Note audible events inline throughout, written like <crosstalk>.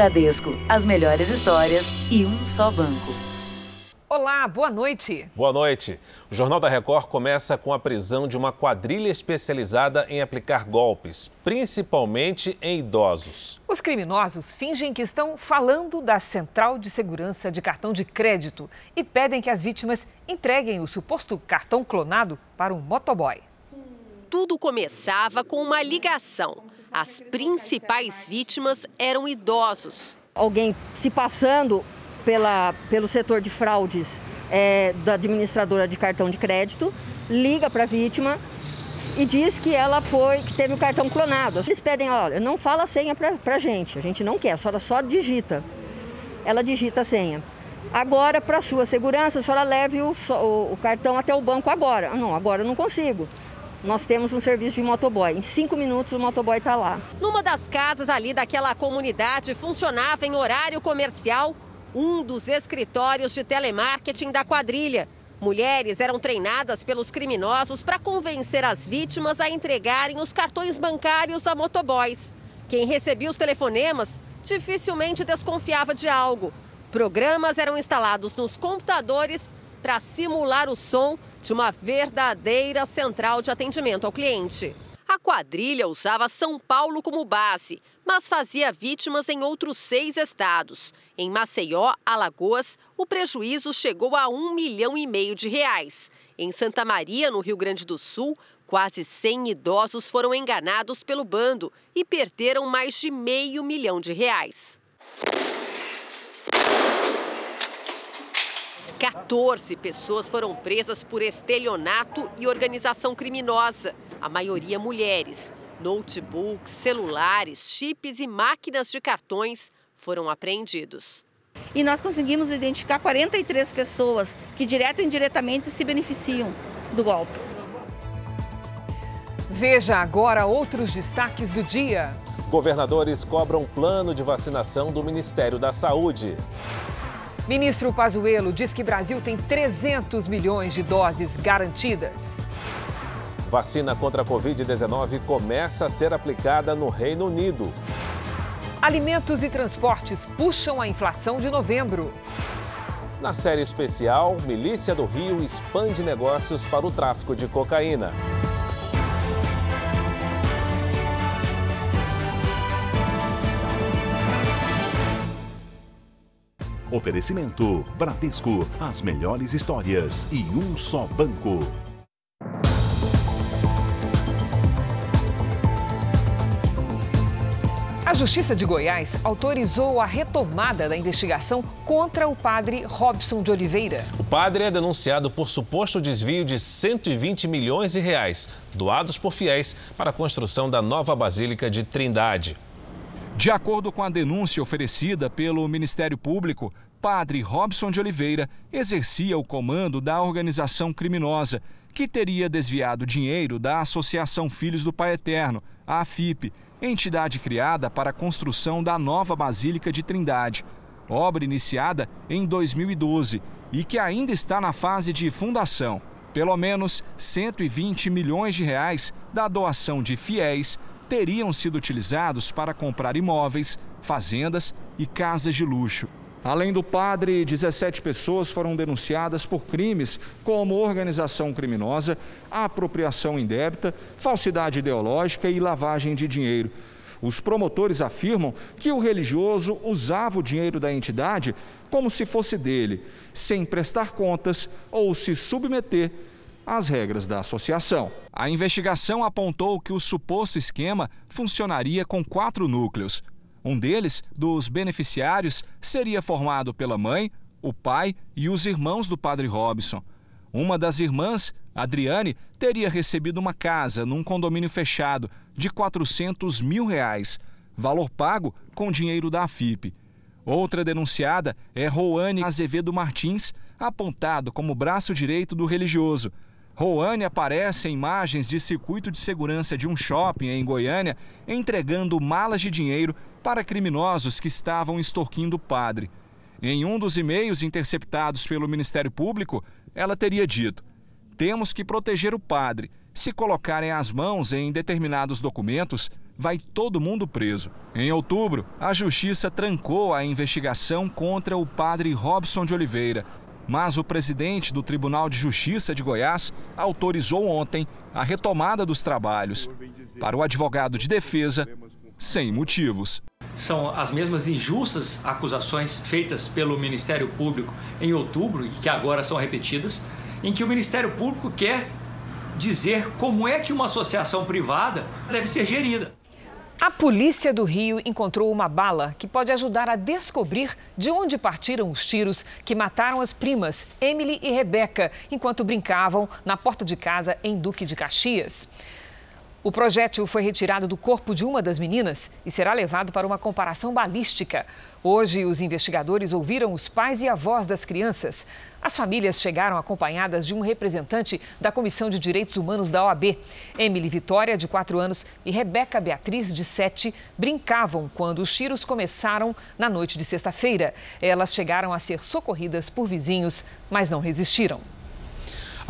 Bradesco, as melhores histórias e um só banco. Olá, boa noite. Boa noite. O Jornal da Record começa com a prisão de uma quadrilha especializada em aplicar golpes, principalmente em idosos. Os criminosos fingem que estão falando da central de segurança de cartão de crédito e pedem que as vítimas entreguem o suposto cartão clonado para um motoboy. Tudo começava com uma ligação. As principais vítimas eram idosos. Alguém se passando pela, pelo setor de fraudes é, da administradora de cartão de crédito, liga para a vítima e diz que ela foi, que teve o cartão clonado. Eles pedem, olha, não fala a senha para a gente, a gente não quer, a senhora só digita. Ela digita a senha. Agora, para sua segurança, a senhora leve o, o, o cartão até o banco agora. Não, agora eu não consigo nós temos um serviço de motoboy. Em cinco minutos o motoboy está lá. Numa das casas ali daquela comunidade funcionava em horário comercial um dos escritórios de telemarketing da quadrilha. Mulheres eram treinadas pelos criminosos para convencer as vítimas a entregarem os cartões bancários a motoboys. Quem recebia os telefonemas dificilmente desconfiava de algo. Programas eram instalados nos computadores para simular o som de uma verdadeira central de atendimento ao cliente. A quadrilha usava São Paulo como base, mas fazia vítimas em outros seis estados. Em Maceió, Alagoas, o prejuízo chegou a um milhão e meio de reais. Em Santa Maria, no Rio Grande do Sul, quase 100 idosos foram enganados pelo bando e perderam mais de meio milhão de reais. 14 pessoas foram presas por estelionato e organização criminosa a maioria mulheres. Notebooks, celulares, chips e máquinas de cartões foram apreendidos. E nós conseguimos identificar 43 pessoas que, direto e indiretamente, se beneficiam do golpe. Veja agora outros destaques do dia. Governadores cobram plano de vacinação do Ministério da Saúde. Ministro Pazuello diz que Brasil tem 300 milhões de doses garantidas. Vacina contra a Covid-19 começa a ser aplicada no Reino Unido. Alimentos e transportes puxam a inflação de novembro. Na série especial, Milícia do Rio expande negócios para o tráfico de cocaína. Oferecimento: Bradesco, as melhores histórias e um só banco. A Justiça de Goiás autorizou a retomada da investigação contra o padre Robson de Oliveira. O padre é denunciado por suposto desvio de 120 milhões de reais doados por fiéis para a construção da nova Basílica de Trindade. De acordo com a denúncia oferecida pelo Ministério Público, padre Robson de Oliveira exercia o comando da organização criminosa que teria desviado dinheiro da Associação Filhos do Pai Eterno, a AFIP entidade criada para a construção da nova Basílica de Trindade, obra iniciada em 2012 e que ainda está na fase de fundação. Pelo menos 120 milhões de reais da doação de fiéis teriam sido utilizados para comprar imóveis, fazendas e casas de luxo. Além do padre, 17 pessoas foram denunciadas por crimes como organização criminosa, apropriação indébita, falsidade ideológica e lavagem de dinheiro. Os promotores afirmam que o religioso usava o dinheiro da entidade como se fosse dele, sem prestar contas ou se submeter às regras da associação. A investigação apontou que o suposto esquema funcionaria com quatro núcleos: um deles, dos beneficiários, seria formado pela mãe, o pai e os irmãos do padre Robson. Uma das irmãs, Adriane, teria recebido uma casa num condomínio fechado de 400 mil reais, valor pago com dinheiro da AFIP. Outra denunciada é Roane Azevedo Martins, apontado como braço direito do religioso. Roane aparece em imagens de circuito de segurança de um shopping em Goiânia, entregando malas de dinheiro para criminosos que estavam extorquindo o padre. Em um dos e-mails interceptados pelo Ministério Público, ela teria dito: Temos que proteger o padre. Se colocarem as mãos em determinados documentos, vai todo mundo preso. Em outubro, a justiça trancou a investigação contra o padre Robson de Oliveira. Mas o presidente do Tribunal de Justiça de Goiás autorizou ontem a retomada dos trabalhos. Para o advogado de defesa, sem motivos. São as mesmas injustas acusações feitas pelo Ministério Público em outubro e que agora são repetidas, em que o Ministério Público quer dizer como é que uma associação privada deve ser gerida. A polícia do Rio encontrou uma bala que pode ajudar a descobrir de onde partiram os tiros que mataram as primas Emily e Rebeca enquanto brincavam na porta de casa em Duque de Caxias. O projétil foi retirado do corpo de uma das meninas e será levado para uma comparação balística. Hoje, os investigadores ouviram os pais e avós das crianças. As famílias chegaram acompanhadas de um representante da Comissão de Direitos Humanos da OAB. Emily Vitória, de 4 anos, e Rebeca Beatriz, de 7, brincavam quando os tiros começaram na noite de sexta-feira. Elas chegaram a ser socorridas por vizinhos, mas não resistiram.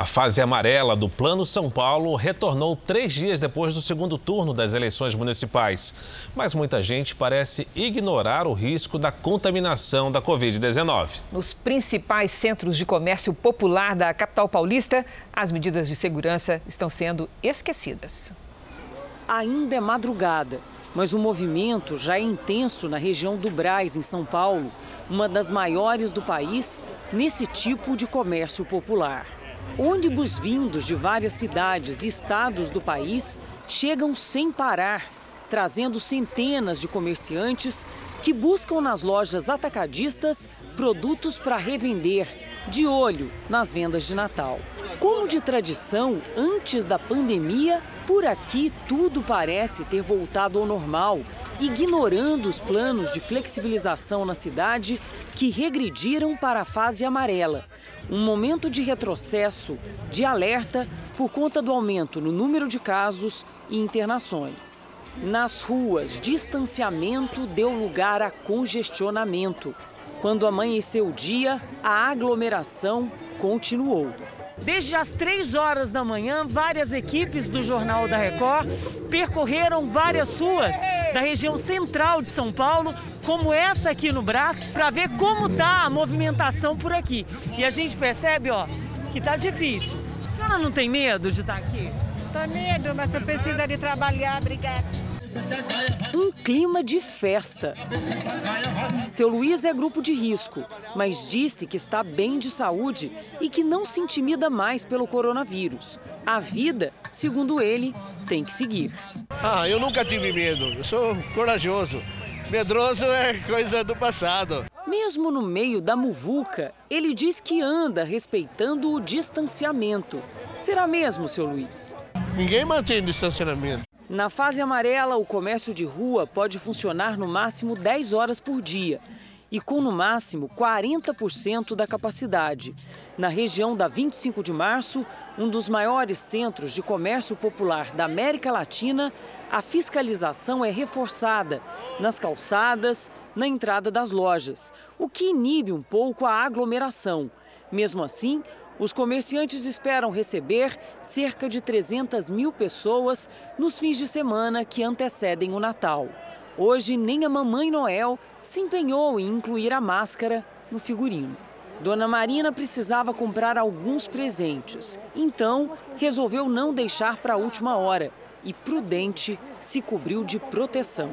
A fase amarela do Plano São Paulo retornou três dias depois do segundo turno das eleições municipais. Mas muita gente parece ignorar o risco da contaminação da Covid-19. Nos principais centros de comércio popular da capital paulista, as medidas de segurança estão sendo esquecidas. Ainda é madrugada, mas o movimento já é intenso na região do Braz, em São Paulo, uma das maiores do país nesse tipo de comércio popular. Ônibus vindos de várias cidades e estados do país chegam sem parar, trazendo centenas de comerciantes que buscam nas lojas atacadistas produtos para revender, de olho nas vendas de Natal. Como de tradição, antes da pandemia, por aqui tudo parece ter voltado ao normal, ignorando os planos de flexibilização na cidade que regrediram para a fase amarela um momento de retrocesso, de alerta por conta do aumento no número de casos e internações. Nas ruas, distanciamento deu lugar a congestionamento. Quando amanheceu o dia, a aglomeração continuou. Desde as três horas da manhã, várias equipes do Jornal da Record percorreram várias ruas da região central de São Paulo, como essa aqui no braço, para ver como tá a movimentação por aqui. E a gente percebe, ó, que tá difícil. A senhora não tem medo de estar tá aqui? Tô medo, mas você precisa de trabalhar, obrigada. Um clima de festa. Seu Luiz é grupo de risco, mas disse que está bem de saúde e que não se intimida mais pelo coronavírus. A vida, segundo ele, tem que seguir. Ah, eu nunca tive medo. Eu sou corajoso. Medroso é coisa do passado. Mesmo no meio da muvuca, ele diz que anda respeitando o distanciamento. Será mesmo, seu Luiz? Ninguém mantém distanciamento. Na fase amarela, o comércio de rua pode funcionar no máximo 10 horas por dia e com no máximo 40% da capacidade. Na região da 25 de março, um dos maiores centros de comércio popular da América Latina, a fiscalização é reforçada nas calçadas, na entrada das lojas, o que inibe um pouco a aglomeração. Mesmo assim, os comerciantes esperam receber cerca de 300 mil pessoas nos fins de semana que antecedem o Natal. Hoje, nem a Mamãe Noel se empenhou em incluir a máscara no figurino. Dona Marina precisava comprar alguns presentes, então resolveu não deixar para a última hora e, prudente, se cobriu de proteção.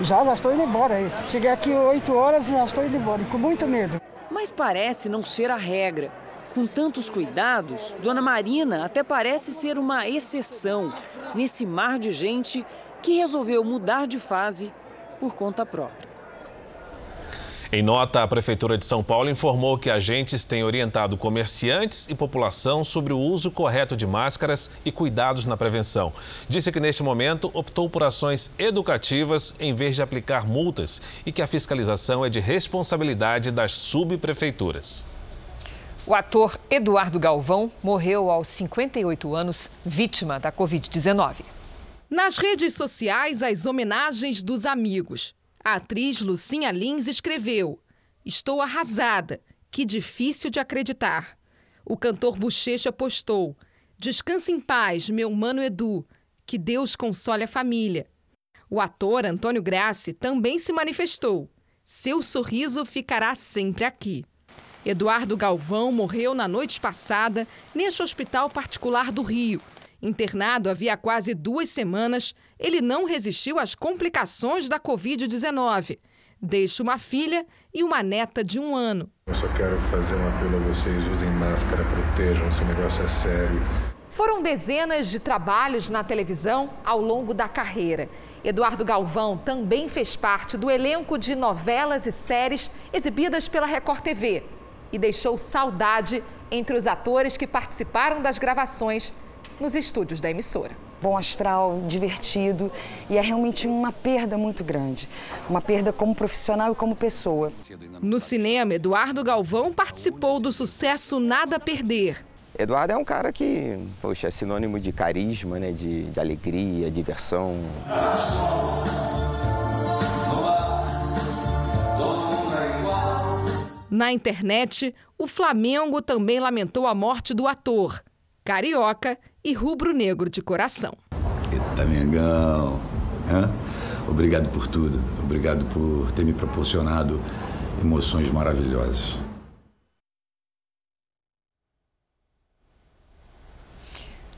Já, já estou indo embora aí. Cheguei aqui 8 horas e já estou indo embora, com muito medo. Mas parece não ser a regra. Com tantos cuidados, Dona Marina até parece ser uma exceção nesse mar de gente que resolveu mudar de fase por conta própria. Em nota, a Prefeitura de São Paulo informou que agentes têm orientado comerciantes e população sobre o uso correto de máscaras e cuidados na prevenção. Disse que neste momento optou por ações educativas em vez de aplicar multas e que a fiscalização é de responsabilidade das subprefeituras. O ator Eduardo Galvão morreu aos 58 anos, vítima da Covid-19. Nas redes sociais, as homenagens dos amigos. A atriz Lucinha Lins escreveu: Estou arrasada, que difícil de acreditar. O cantor Bochecha postou: Descanse em paz, meu mano Edu, que Deus console a família. O ator Antônio Grassi também se manifestou. Seu sorriso ficará sempre aqui. Eduardo Galvão morreu na noite passada neste hospital particular do Rio. Internado havia quase duas semanas, ele não resistiu às complicações da Covid-19. Deixa uma filha e uma neta de um ano. Eu só quero fazer um apelo a vocês: usem máscara, protejam, esse negócio é sério. Foram dezenas de trabalhos na televisão ao longo da carreira. Eduardo Galvão também fez parte do elenco de novelas e séries exibidas pela Record TV e deixou saudade entre os atores que participaram das gravações nos estúdios da emissora. Bom astral, divertido e é realmente uma perda muito grande. Uma perda como profissional e como pessoa. No cinema, Eduardo Galvão participou do sucesso Nada a Perder. Eduardo é um cara que, poxa, é sinônimo de carisma, né? de, de alegria, diversão. Na internet, o Flamengo também lamentou a morte do ator, carioca e rubro-negro de coração. Eita, Mengão! Obrigado por tudo. Obrigado por ter me proporcionado emoções maravilhosas.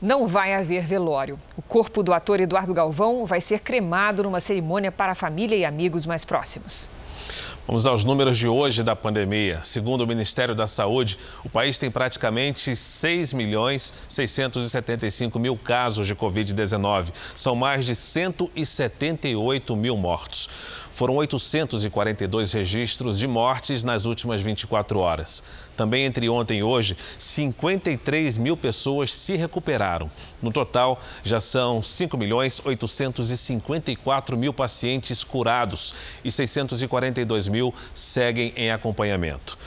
Não vai haver velório. O corpo do ator Eduardo Galvão vai ser cremado numa cerimônia para a família e amigos mais próximos. Vamos aos números de hoje da pandemia. Segundo o Ministério da Saúde, o país tem praticamente 6 milhões 675 mil casos de Covid-19. São mais de 178 mil mortos. Foram 842 registros de mortes nas últimas 24 horas. Também entre ontem e hoje, 53 mil pessoas se recuperaram. No total, já são 5 milhões 854 mil pacientes curados e 642 mil seguem em acompanhamento.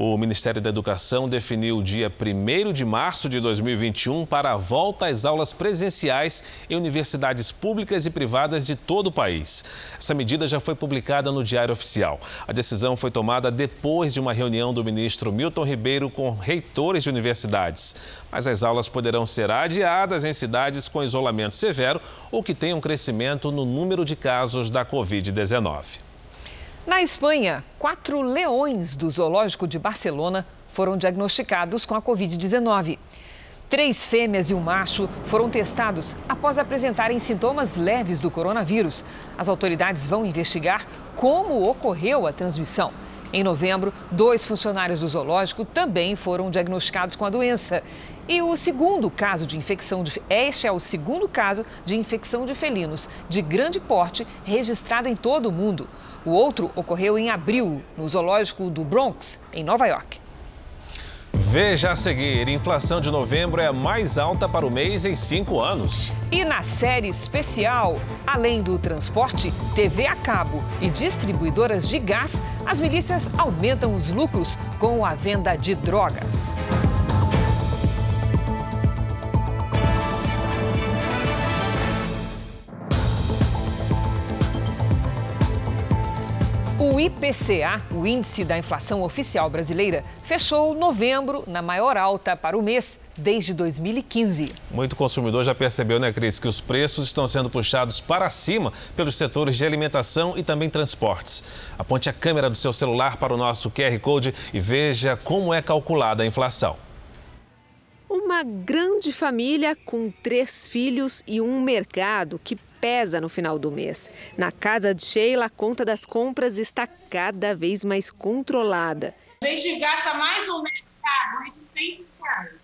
O Ministério da Educação definiu o dia 1 de março de 2021 para a volta às aulas presenciais em universidades públicas e privadas de todo o país. Essa medida já foi publicada no Diário Oficial. A decisão foi tomada depois de uma reunião do ministro Milton Ribeiro com reitores de universidades. Mas as aulas poderão ser adiadas em cidades com isolamento severo ou que tenham crescimento no número de casos da Covid-19. Na Espanha, quatro leões do Zoológico de Barcelona foram diagnosticados com a Covid-19. Três fêmeas e um macho foram testados após apresentarem sintomas leves do coronavírus. As autoridades vão investigar como ocorreu a transmissão. Em novembro, dois funcionários do zoológico também foram diagnosticados com a doença. E o segundo caso de infecção de este é o segundo caso de infecção de felinos de grande porte registrado em todo o mundo. O outro ocorreu em abril, no zoológico do Bronx, em Nova York. Veja a seguir: inflação de novembro é a mais alta para o mês em cinco anos. E na série especial, além do transporte, TV a cabo e distribuidoras de gás, as milícias aumentam os lucros com a venda de drogas. O IPCA, o Índice da Inflação Oficial Brasileira, fechou novembro na maior alta para o mês desde 2015. Muito consumidor já percebeu, né, Cris, que os preços estão sendo puxados para cima pelos setores de alimentação e também transportes. Aponte a câmera do seu celular para o nosso QR Code e veja como é calculada a inflação. Uma grande família com três filhos e um mercado que pesa no final do mês. Na casa de Sheila, a conta das compras está cada vez mais controlada. A gente gasta mais ou menos 800 reais.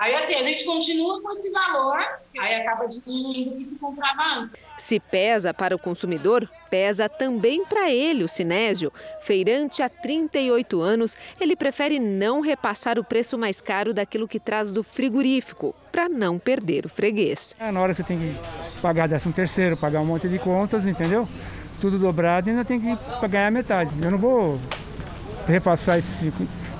Aí, assim, a gente continua com esse valor, aí acaba diminuindo o que se comprava antes. Se pesa para o consumidor, pesa também para ele, o Sinésio. Feirante há 38 anos, ele prefere não repassar o preço mais caro daquilo que traz do frigorífico, para não perder o freguês. É, na hora que você tem que pagar décimo terceiro, pagar um monte de contas, entendeu? Tudo dobrado e ainda tem que pagar a metade. Eu não vou repassar esse,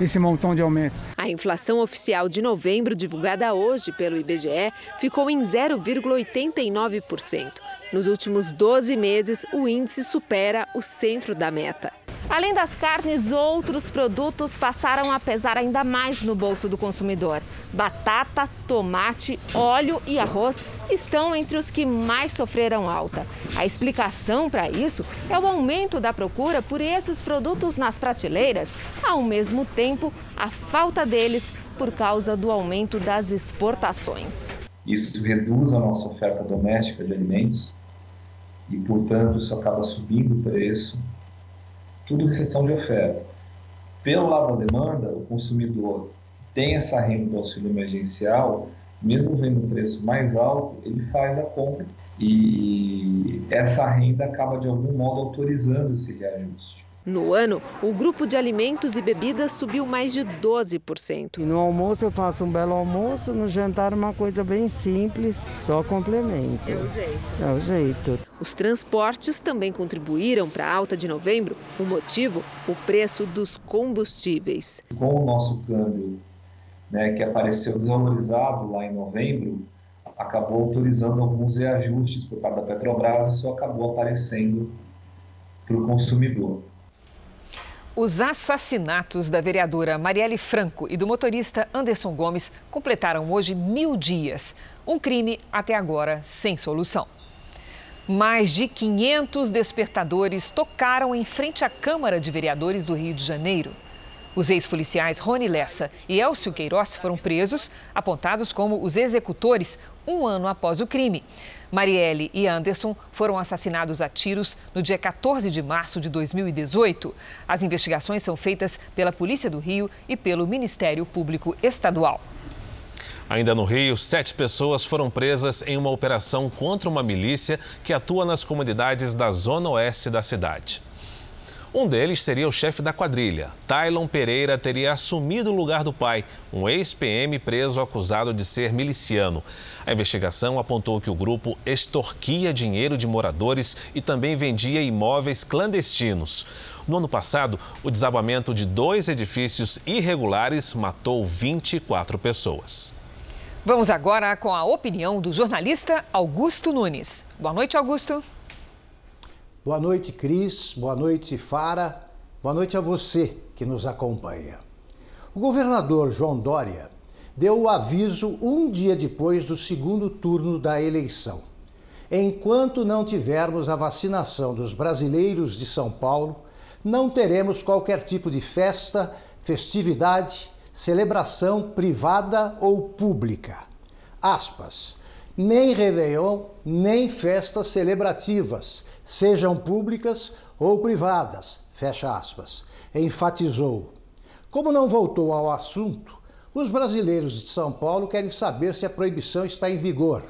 esse montão de aumento. A inflação oficial de novembro, divulgada hoje pelo IBGE, ficou em 0,89%. Nos últimos 12 meses, o índice supera o centro da meta. Além das carnes, outros produtos passaram a pesar ainda mais no bolso do consumidor. Batata, tomate, óleo e arroz estão entre os que mais sofreram alta. A explicação para isso é o aumento da procura por esses produtos nas prateleiras, ao mesmo tempo, a falta deles por causa do aumento das exportações. Isso reduz a nossa oferta doméstica de alimentos e, portanto, isso acaba subindo o preço tudo que exceção de oferta. Pelo lado da demanda, o consumidor tem essa renda do auxílio emergencial, mesmo vendo o preço mais alto, ele faz a compra e essa renda acaba de algum modo autorizando esse reajuste. No ano, o grupo de alimentos e bebidas subiu mais de 12%. No almoço eu faço um belo almoço, no jantar uma coisa bem simples, só complemento. É o jeito. É o jeito. Os transportes também contribuíram para a alta de novembro. O motivo, o preço dos combustíveis. Com o nosso câmbio, né, que apareceu desvalorizado lá em novembro, acabou autorizando alguns reajustes por parte da Petrobras e isso acabou aparecendo para o consumidor. Os assassinatos da vereadora Marielle Franco e do motorista Anderson Gomes completaram hoje mil dias. Um crime até agora sem solução. Mais de 500 despertadores tocaram em frente à Câmara de Vereadores do Rio de Janeiro. Os ex-policiais Rony Lessa e Elcio Queiroz foram presos, apontados como os executores um ano após o crime. Marielle e Anderson foram assassinados a tiros no dia 14 de março de 2018. As investigações são feitas pela Polícia do Rio e pelo Ministério Público Estadual. Ainda no Rio, sete pessoas foram presas em uma operação contra uma milícia que atua nas comunidades da zona oeste da cidade. Um deles seria o chefe da quadrilha. Tylon Pereira teria assumido o lugar do pai, um ex-PM preso acusado de ser miliciano. A investigação apontou que o grupo extorquia dinheiro de moradores e também vendia imóveis clandestinos. No ano passado, o desabamento de dois edifícios irregulares matou 24 pessoas. Vamos agora com a opinião do jornalista Augusto Nunes. Boa noite, Augusto. Boa noite, Cris. Boa noite, Fara. Boa noite a você que nos acompanha. O governador João Dória deu o aviso um dia depois do segundo turno da eleição. Enquanto não tivermos a vacinação dos brasileiros de São Paulo, não teremos qualquer tipo de festa, festividade, celebração privada ou pública. Aspas nem Réveillon, nem festas celebrativas, sejam públicas ou privadas, fecha aspas, enfatizou. Como não voltou ao assunto, os brasileiros de São Paulo querem saber se a proibição está em vigor.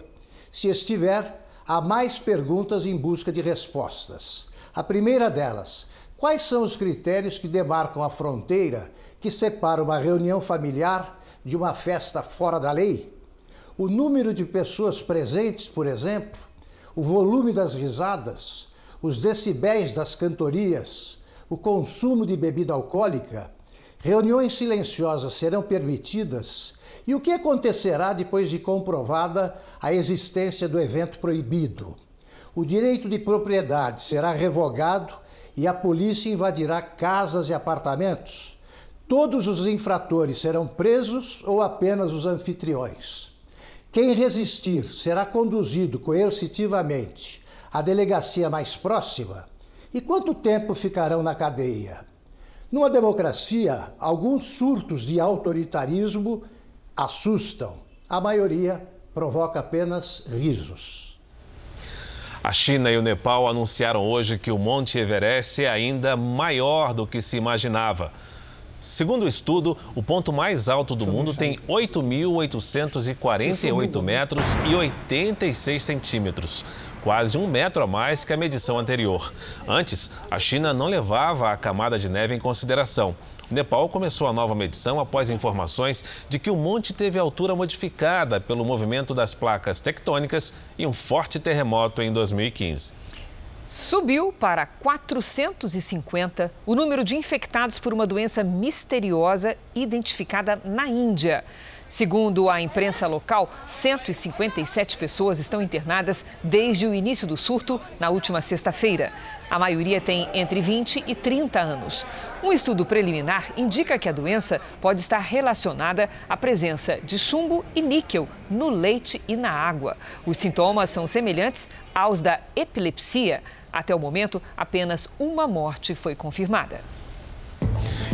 Se estiver, há mais perguntas em busca de respostas. A primeira delas, quais são os critérios que demarcam a fronteira que separa uma reunião familiar de uma festa fora da lei? O número de pessoas presentes, por exemplo, o volume das risadas, os decibéis das cantorias, o consumo de bebida alcoólica, reuniões silenciosas serão permitidas e o que acontecerá depois de comprovada a existência do evento proibido? O direito de propriedade será revogado e a polícia invadirá casas e apartamentos? Todos os infratores serão presos ou apenas os anfitriões? Quem resistir será conduzido coercitivamente à delegacia mais próxima? E quanto tempo ficarão na cadeia? Numa democracia, alguns surtos de autoritarismo assustam. A maioria provoca apenas risos. A China e o Nepal anunciaram hoje que o Monte Everest é ainda maior do que se imaginava. Segundo o estudo, o ponto mais alto do mundo tem 8.848 metros e 86 centímetros, quase um metro a mais que a medição anterior. Antes, a China não levava a camada de neve em consideração. O Nepal começou a nova medição após informações de que o monte teve altura modificada pelo movimento das placas tectônicas e um forte terremoto em 2015. Subiu para 450 o número de infectados por uma doença misteriosa identificada na Índia. Segundo a imprensa local, 157 pessoas estão internadas desde o início do surto na última sexta-feira. A maioria tem entre 20 e 30 anos. Um estudo preliminar indica que a doença pode estar relacionada à presença de chumbo e níquel no leite e na água. Os sintomas são semelhantes aos da epilepsia. Até o momento, apenas uma morte foi confirmada.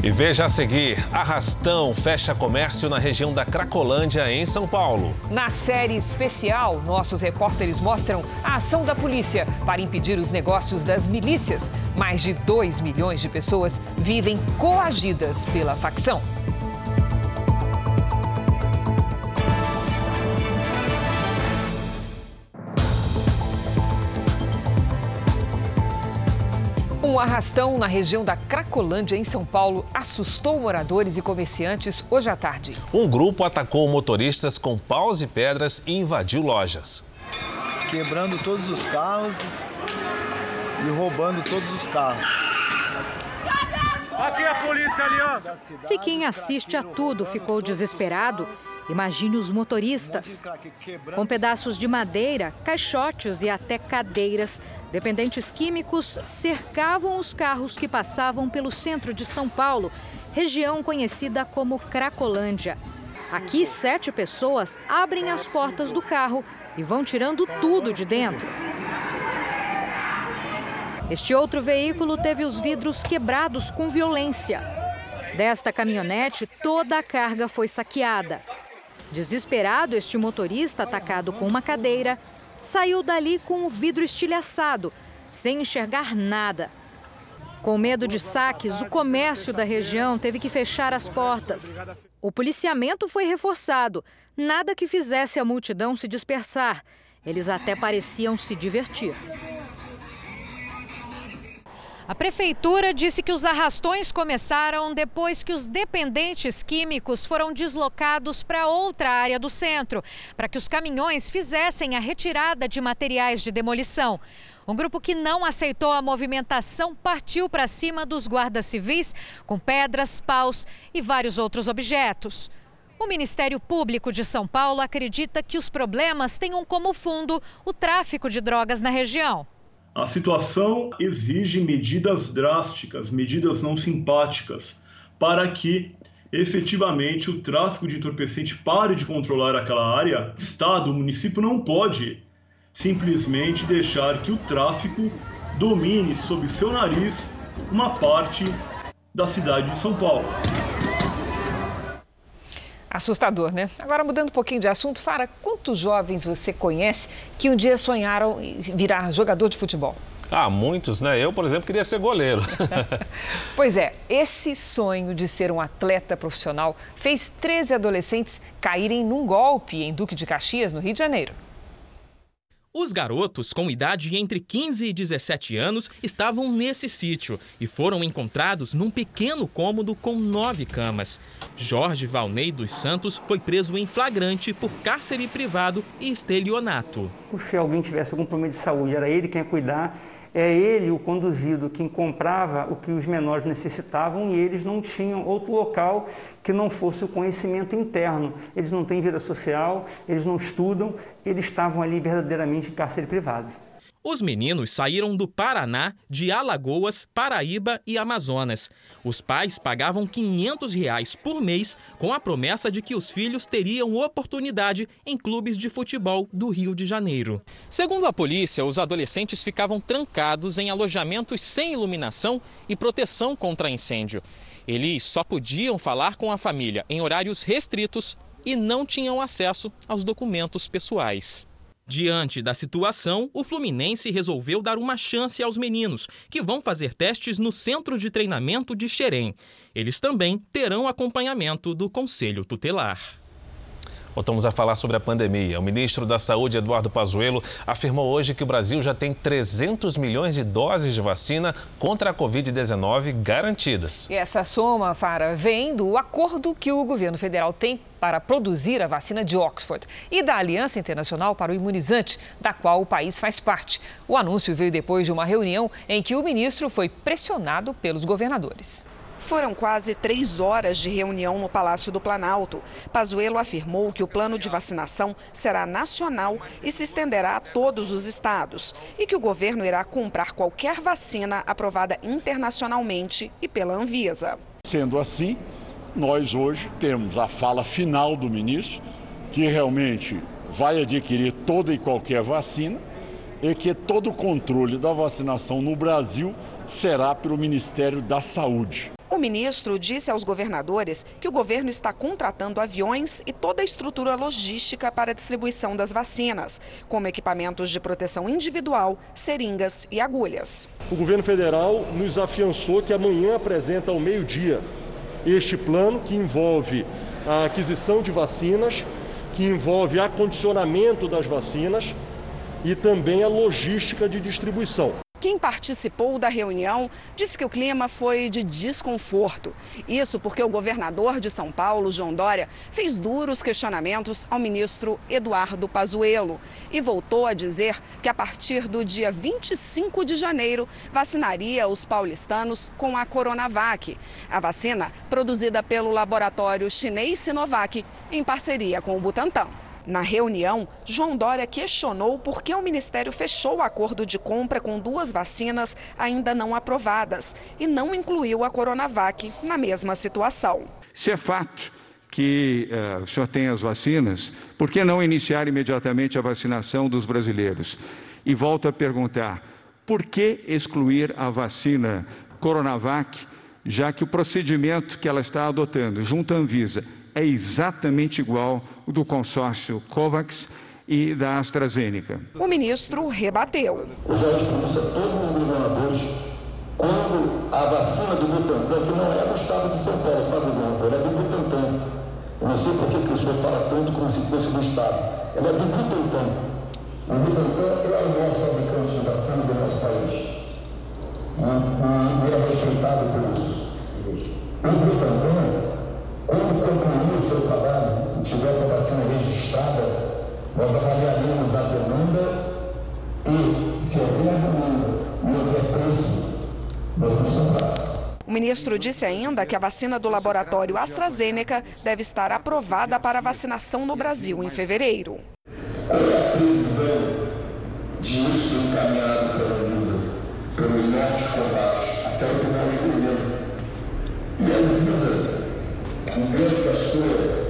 E veja a seguir: Arrastão fecha comércio na região da Cracolândia, em São Paulo. Na série especial, nossos repórteres mostram a ação da polícia para impedir os negócios das milícias. Mais de 2 milhões de pessoas vivem coagidas pela facção. Um arrastão na região da Cracolândia, em São Paulo, assustou moradores e comerciantes hoje à tarde. Um grupo atacou motoristas com paus e pedras e invadiu lojas. Quebrando todos os carros e roubando todos os carros. A polícia ali, ó. Se quem assiste a tudo ficou desesperado, imagine os motoristas. Com pedaços de madeira, caixotes e até cadeiras, dependentes químicos cercavam os carros que passavam pelo centro de São Paulo, região conhecida como Cracolândia. Aqui, sete pessoas abrem as portas do carro e vão tirando tudo de dentro. Este outro veículo teve os vidros quebrados com violência. Desta caminhonete, toda a carga foi saqueada. Desesperado, este motorista, atacado com uma cadeira, saiu dali com o vidro estilhaçado, sem enxergar nada. Com medo de saques, o comércio da região teve que fechar as portas. O policiamento foi reforçado, nada que fizesse a multidão se dispersar. Eles até pareciam se divertir. A prefeitura disse que os arrastões começaram depois que os dependentes químicos foram deslocados para outra área do centro, para que os caminhões fizessem a retirada de materiais de demolição. Um grupo que não aceitou a movimentação partiu para cima dos guardas civis com pedras, paus e vários outros objetos. O Ministério Público de São Paulo acredita que os problemas tenham como fundo o tráfico de drogas na região. A situação exige medidas drásticas, medidas não simpáticas, para que efetivamente o tráfico de entorpecente pare de controlar aquela área. O Estado, o município não pode simplesmente deixar que o tráfico domine sob seu nariz uma parte da cidade de São Paulo. Assustador, né? Agora, mudando um pouquinho de assunto, Fara, quantos jovens você conhece que um dia sonharam em virar jogador de futebol? Ah, muitos, né? Eu, por exemplo, queria ser goleiro. <laughs> pois é, esse sonho de ser um atleta profissional fez 13 adolescentes caírem num golpe em Duque de Caxias, no Rio de Janeiro. Os garotos com idade entre 15 e 17 anos estavam nesse sítio e foram encontrados num pequeno cômodo com nove camas. Jorge Valnei dos Santos foi preso em flagrante por cárcere privado e estelionato. Se alguém tivesse algum problema de saúde, era ele quem ia cuidar é ele o conduzido quem comprava o que os menores necessitavam e eles não tinham outro local que não fosse o conhecimento interno. Eles não têm vida social, eles não estudam, eles estavam ali verdadeiramente em cárcere privado. Os meninos saíram do Paraná, de Alagoas, Paraíba e Amazonas. Os pais pagavam 500 reais por mês com a promessa de que os filhos teriam oportunidade em clubes de futebol do Rio de Janeiro. Segundo a polícia, os adolescentes ficavam trancados em alojamentos sem iluminação e proteção contra incêndio. Eles só podiam falar com a família em horários restritos e não tinham acesso aos documentos pessoais. Diante da situação, o Fluminense resolveu dar uma chance aos meninos, que vão fazer testes no Centro de Treinamento de Xerém. Eles também terão acompanhamento do Conselho Tutelar. Voltamos a falar sobre a pandemia. O ministro da Saúde, Eduardo Pazuello, afirmou hoje que o Brasil já tem 300 milhões de doses de vacina contra a Covid-19 garantidas. E essa soma, Fara, vem do acordo que o governo federal tem para produzir a vacina de Oxford e da Aliança Internacional para o Imunizante, da qual o país faz parte. O anúncio veio depois de uma reunião em que o ministro foi pressionado pelos governadores. Foram quase três horas de reunião no Palácio do Planalto. Pazuello afirmou que o plano de vacinação será nacional e se estenderá a todos os estados e que o governo irá comprar qualquer vacina aprovada internacionalmente e pela Anvisa. Sendo assim, nós hoje temos a fala final do ministro, que realmente vai adquirir toda e qualquer vacina e que todo o controle da vacinação no Brasil será pelo Ministério da Saúde. O ministro disse aos governadores que o governo está contratando aviões e toda a estrutura logística para a distribuição das vacinas, como equipamentos de proteção individual, seringas e agulhas. O governo federal nos afiançou que amanhã apresenta ao meio-dia este plano que envolve a aquisição de vacinas, que envolve acondicionamento das vacinas e também a logística de distribuição. Quem participou da reunião disse que o clima foi de desconforto. Isso porque o governador de São Paulo, João Dória, fez duros questionamentos ao ministro Eduardo Pazuello e voltou a dizer que a partir do dia 25 de janeiro vacinaria os paulistanos com a Coronavac, a vacina produzida pelo laboratório chinês Sinovac em parceria com o Butantan. Na reunião, João Dória questionou por que o Ministério fechou o acordo de compra com duas vacinas ainda não aprovadas e não incluiu a Coronavac na mesma situação. Se é fato que uh, o senhor tem as vacinas, por que não iniciar imediatamente a vacinação dos brasileiros? E volto a perguntar, por que excluir a vacina Coronavac, já que o procedimento que ela está adotando junto à Anvisa é exatamente igual ao do consórcio COVAX e da AstraZeneca. O ministro rebateu. Eu já expulso a todos os governadores quando a vacina do Butantan, que não é do estado de São Paulo, tá, governador? É do Butantan. Eu não sei por que o senhor fala tanto como se fosse do estado. Ela é do Butantan. O Butantan é o maior fabricante de vacina do nosso país. E, é respeitado por isso. O Butantan quando concluir o seu trabalho e tiver com a vacina registrada, nós avaliaremos a demanda e, se houver demanda e houver preço, nós vamos comprar. O ministro disse ainda que a vacina do laboratório AstraZeneca deve estar aprovada para vacinação no Brasil em fevereiro. Qual é a previsão de uso encaminhado pela Anvisa pelos nossos contatos até o final de dezembro? E a Anvisa com a sua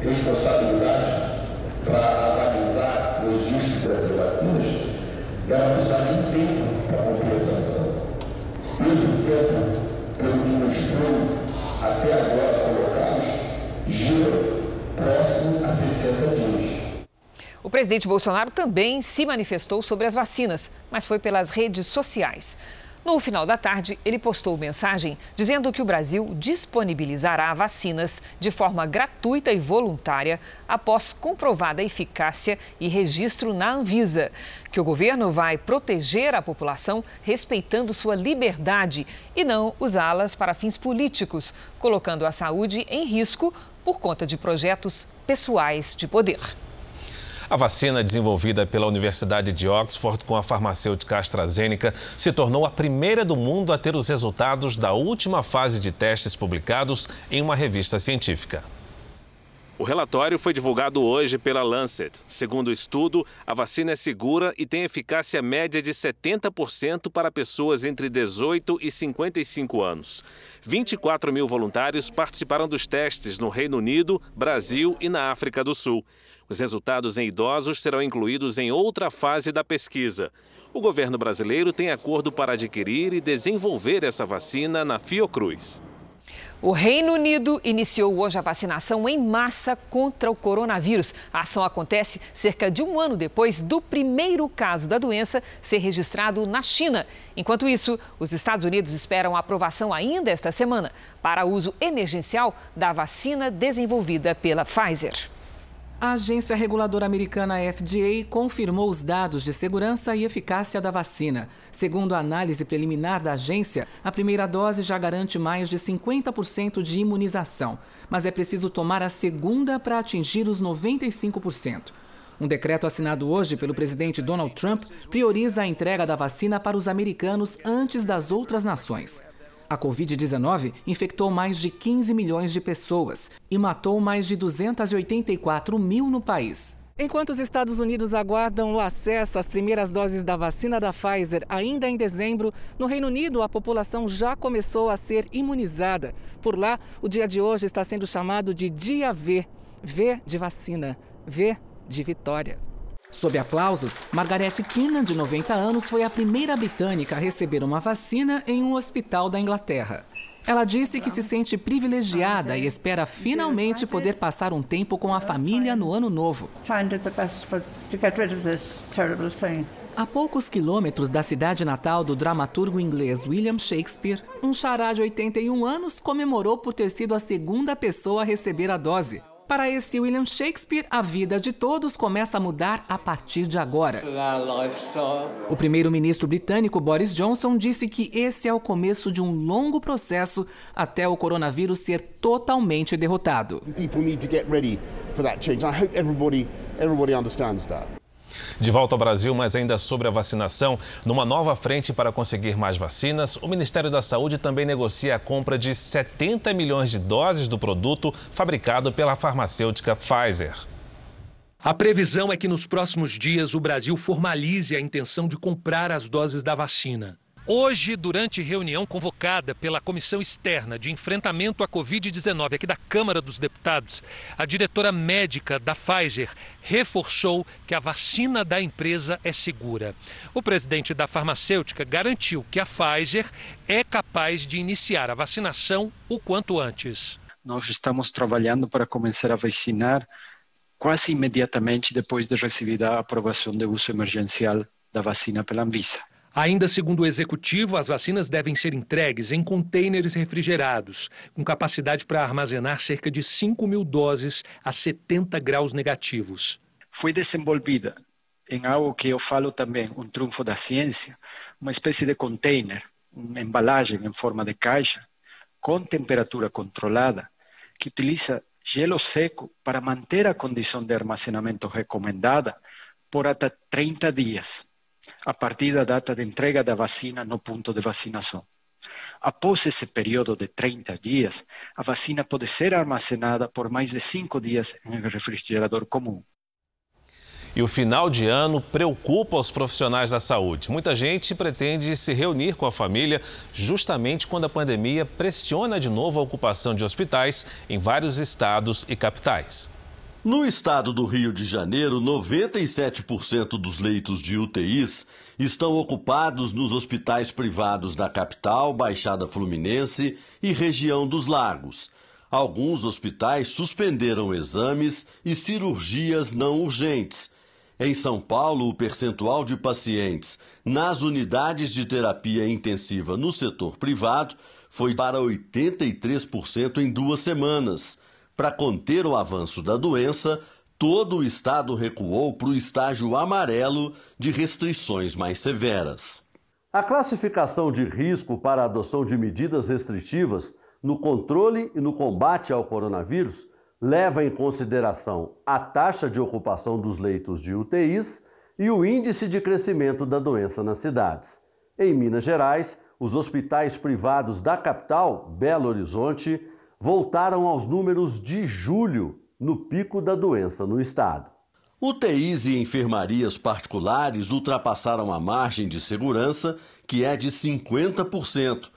responsabilidade para analisar o registro dessas vacinas, ela precisa de um tempo para cumprir essa missão. Esse tempo, pelo que nos foram até agora colocados, gira próximo a 60 dias. O presidente Bolsonaro também se manifestou sobre as vacinas, mas foi pelas redes sociais. No final da tarde, ele postou mensagem dizendo que o Brasil disponibilizará vacinas de forma gratuita e voluntária após comprovada eficácia e registro na Anvisa. Que o governo vai proteger a população respeitando sua liberdade e não usá-las para fins políticos, colocando a saúde em risco por conta de projetos pessoais de poder. A vacina desenvolvida pela Universidade de Oxford com a farmacêutica AstraZeneca se tornou a primeira do mundo a ter os resultados da última fase de testes publicados em uma revista científica. O relatório foi divulgado hoje pela Lancet. Segundo o estudo, a vacina é segura e tem eficácia média de 70% para pessoas entre 18 e 55 anos. 24 mil voluntários participaram dos testes no Reino Unido, Brasil e na África do Sul. Os resultados em idosos serão incluídos em outra fase da pesquisa. O governo brasileiro tem acordo para adquirir e desenvolver essa vacina na Fiocruz. O Reino Unido iniciou hoje a vacinação em massa contra o coronavírus. A ação acontece cerca de um ano depois do primeiro caso da doença ser registrado na China. Enquanto isso, os Estados Unidos esperam a aprovação ainda esta semana para uso emergencial da vacina desenvolvida pela Pfizer. A agência reguladora americana FDA confirmou os dados de segurança e eficácia da vacina. Segundo a análise preliminar da agência, a primeira dose já garante mais de 50% de imunização, mas é preciso tomar a segunda para atingir os 95%. Um decreto assinado hoje pelo presidente Donald Trump prioriza a entrega da vacina para os americanos antes das outras nações. A Covid-19 infectou mais de 15 milhões de pessoas e matou mais de 284 mil no país. Enquanto os Estados Unidos aguardam o acesso às primeiras doses da vacina da Pfizer ainda em dezembro, no Reino Unido a população já começou a ser imunizada. Por lá, o dia de hoje está sendo chamado de Dia V. V de vacina, V de vitória. Sob aplausos, Margaret Keenan, de 90 anos, foi a primeira britânica a receber uma vacina em um hospital da Inglaterra. Ela disse que se sente privilegiada e espera finalmente poder passar um tempo com a família no ano novo. A poucos quilômetros da cidade natal do dramaturgo inglês William Shakespeare, um chará de 81 anos comemorou por ter sido a segunda pessoa a receber a dose. Para esse William Shakespeare, a vida de todos começa a mudar a partir de agora. O primeiro-ministro britânico Boris Johnson disse que esse é o começo de um longo processo até o coronavírus ser totalmente derrotado. De volta ao Brasil, mas ainda sobre a vacinação, numa nova frente para conseguir mais vacinas, o Ministério da Saúde também negocia a compra de 70 milhões de doses do produto fabricado pela farmacêutica Pfizer. A previsão é que nos próximos dias o Brasil formalize a intenção de comprar as doses da vacina. Hoje, durante reunião convocada pela Comissão Externa de Enfrentamento à Covid-19 aqui da Câmara dos Deputados, a diretora médica da Pfizer reforçou que a vacina da empresa é segura. O presidente da farmacêutica garantiu que a Pfizer é capaz de iniciar a vacinação o quanto antes. Nós estamos trabalhando para começar a vacinar quase imediatamente depois de receber a aprovação de uso emergencial da vacina pela Anvisa. Ainda segundo o executivo, as vacinas devem ser entregues em contêineres refrigerados, com capacidade para armazenar cerca de 5 mil doses a 70 graus negativos. Foi desenvolvida em algo que eu falo também, um trunfo da ciência, uma espécie de container, uma embalagem em forma de caixa, com temperatura controlada, que utiliza gelo seco para manter a condição de armazenamento recomendada por até 30 dias a partir da data de entrega da vacina no ponto de vacinação. Após esse período de 30 dias, a vacina pode ser armazenada por mais de cinco dias em um refrigerador comum. E o final de ano preocupa os profissionais da saúde. Muita gente pretende se reunir com a família justamente quando a pandemia pressiona de novo a ocupação de hospitais em vários estados e capitais. No estado do Rio de Janeiro, 97% dos leitos de UTIs estão ocupados nos hospitais privados da capital, Baixada Fluminense e região dos Lagos. Alguns hospitais suspenderam exames e cirurgias não urgentes. Em São Paulo, o percentual de pacientes nas unidades de terapia intensiva no setor privado foi para 83% em duas semanas. Para conter o avanço da doença, todo o estado recuou para o estágio amarelo de restrições mais severas. A classificação de risco para a adoção de medidas restritivas no controle e no combate ao coronavírus leva em consideração a taxa de ocupação dos leitos de UTIs e o índice de crescimento da doença nas cidades. Em Minas Gerais, os hospitais privados da capital, Belo Horizonte, voltaram aos números de julho, no pico da doença no estado. UTIs e enfermarias particulares ultrapassaram a margem de segurança, que é de 50%.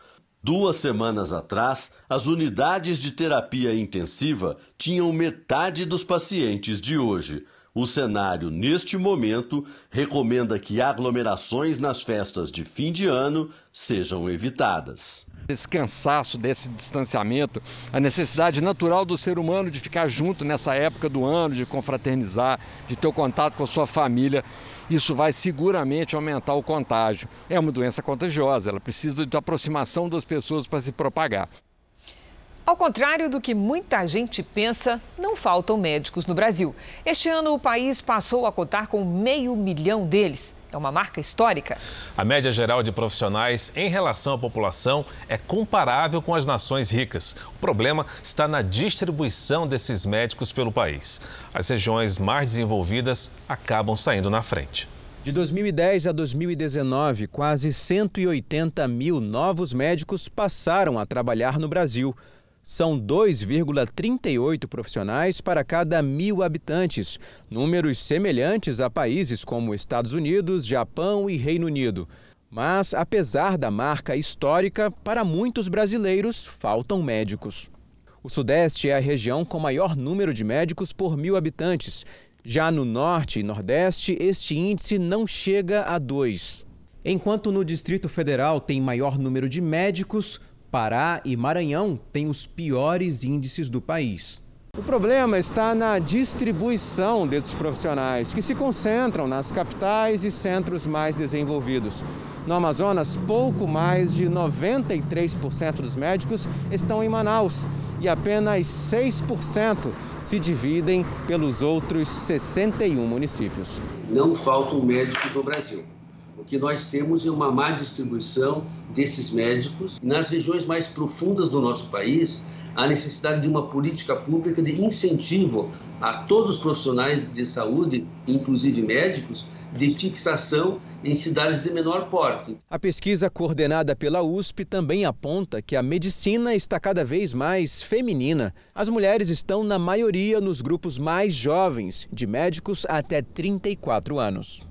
Duas semanas atrás, as unidades de terapia intensiva tinham metade dos pacientes de hoje. O cenário, neste momento, recomenda que aglomerações nas festas de fim de ano sejam evitadas. Esse cansaço desse distanciamento, a necessidade natural do ser humano de ficar junto nessa época do ano, de confraternizar, de ter o contato com a sua família, isso vai seguramente aumentar o contágio. É uma doença contagiosa, ela precisa de aproximação das pessoas para se propagar. Ao contrário do que muita gente pensa, não faltam médicos no Brasil. Este ano, o país passou a contar com meio milhão deles. É uma marca histórica. A média geral de profissionais em relação à população é comparável com as nações ricas. O problema está na distribuição desses médicos pelo país. As regiões mais desenvolvidas acabam saindo na frente. De 2010 a 2019, quase 180 mil novos médicos passaram a trabalhar no Brasil. São 2,38 profissionais para cada mil habitantes, números semelhantes a países como Estados Unidos, Japão e Reino Unido. Mas, apesar da marca histórica, para muitos brasileiros faltam médicos. O Sudeste é a região com maior número de médicos por mil habitantes. Já no Norte e Nordeste, este índice não chega a 2. Enquanto no Distrito Federal tem maior número de médicos, Pará e Maranhão têm os piores índices do país. O problema está na distribuição desses profissionais, que se concentram nas capitais e centros mais desenvolvidos. No Amazonas, pouco mais de 93% dos médicos estão em Manaus e apenas 6% se dividem pelos outros 61 municípios. Não faltam médicos no Brasil. Que nós temos uma má distribuição desses médicos. Nas regiões mais profundas do nosso país, a necessidade de uma política pública de incentivo a todos os profissionais de saúde, inclusive médicos, de fixação em cidades de menor porte. A pesquisa coordenada pela USP também aponta que a medicina está cada vez mais feminina. As mulheres estão na maioria nos grupos mais jovens, de médicos até 34 anos.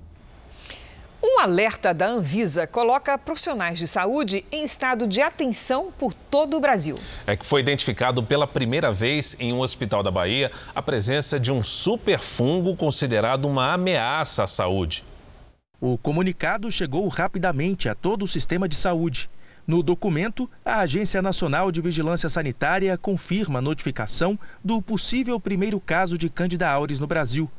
Um alerta da Anvisa coloca profissionais de saúde em estado de atenção por todo o Brasil. É que foi identificado pela primeira vez em um hospital da Bahia a presença de um superfungo considerado uma ameaça à saúde. O comunicado chegou rapidamente a todo o sistema de saúde. No documento, a Agência Nacional de Vigilância Sanitária confirma a notificação do possível primeiro caso de Candida auris no Brasil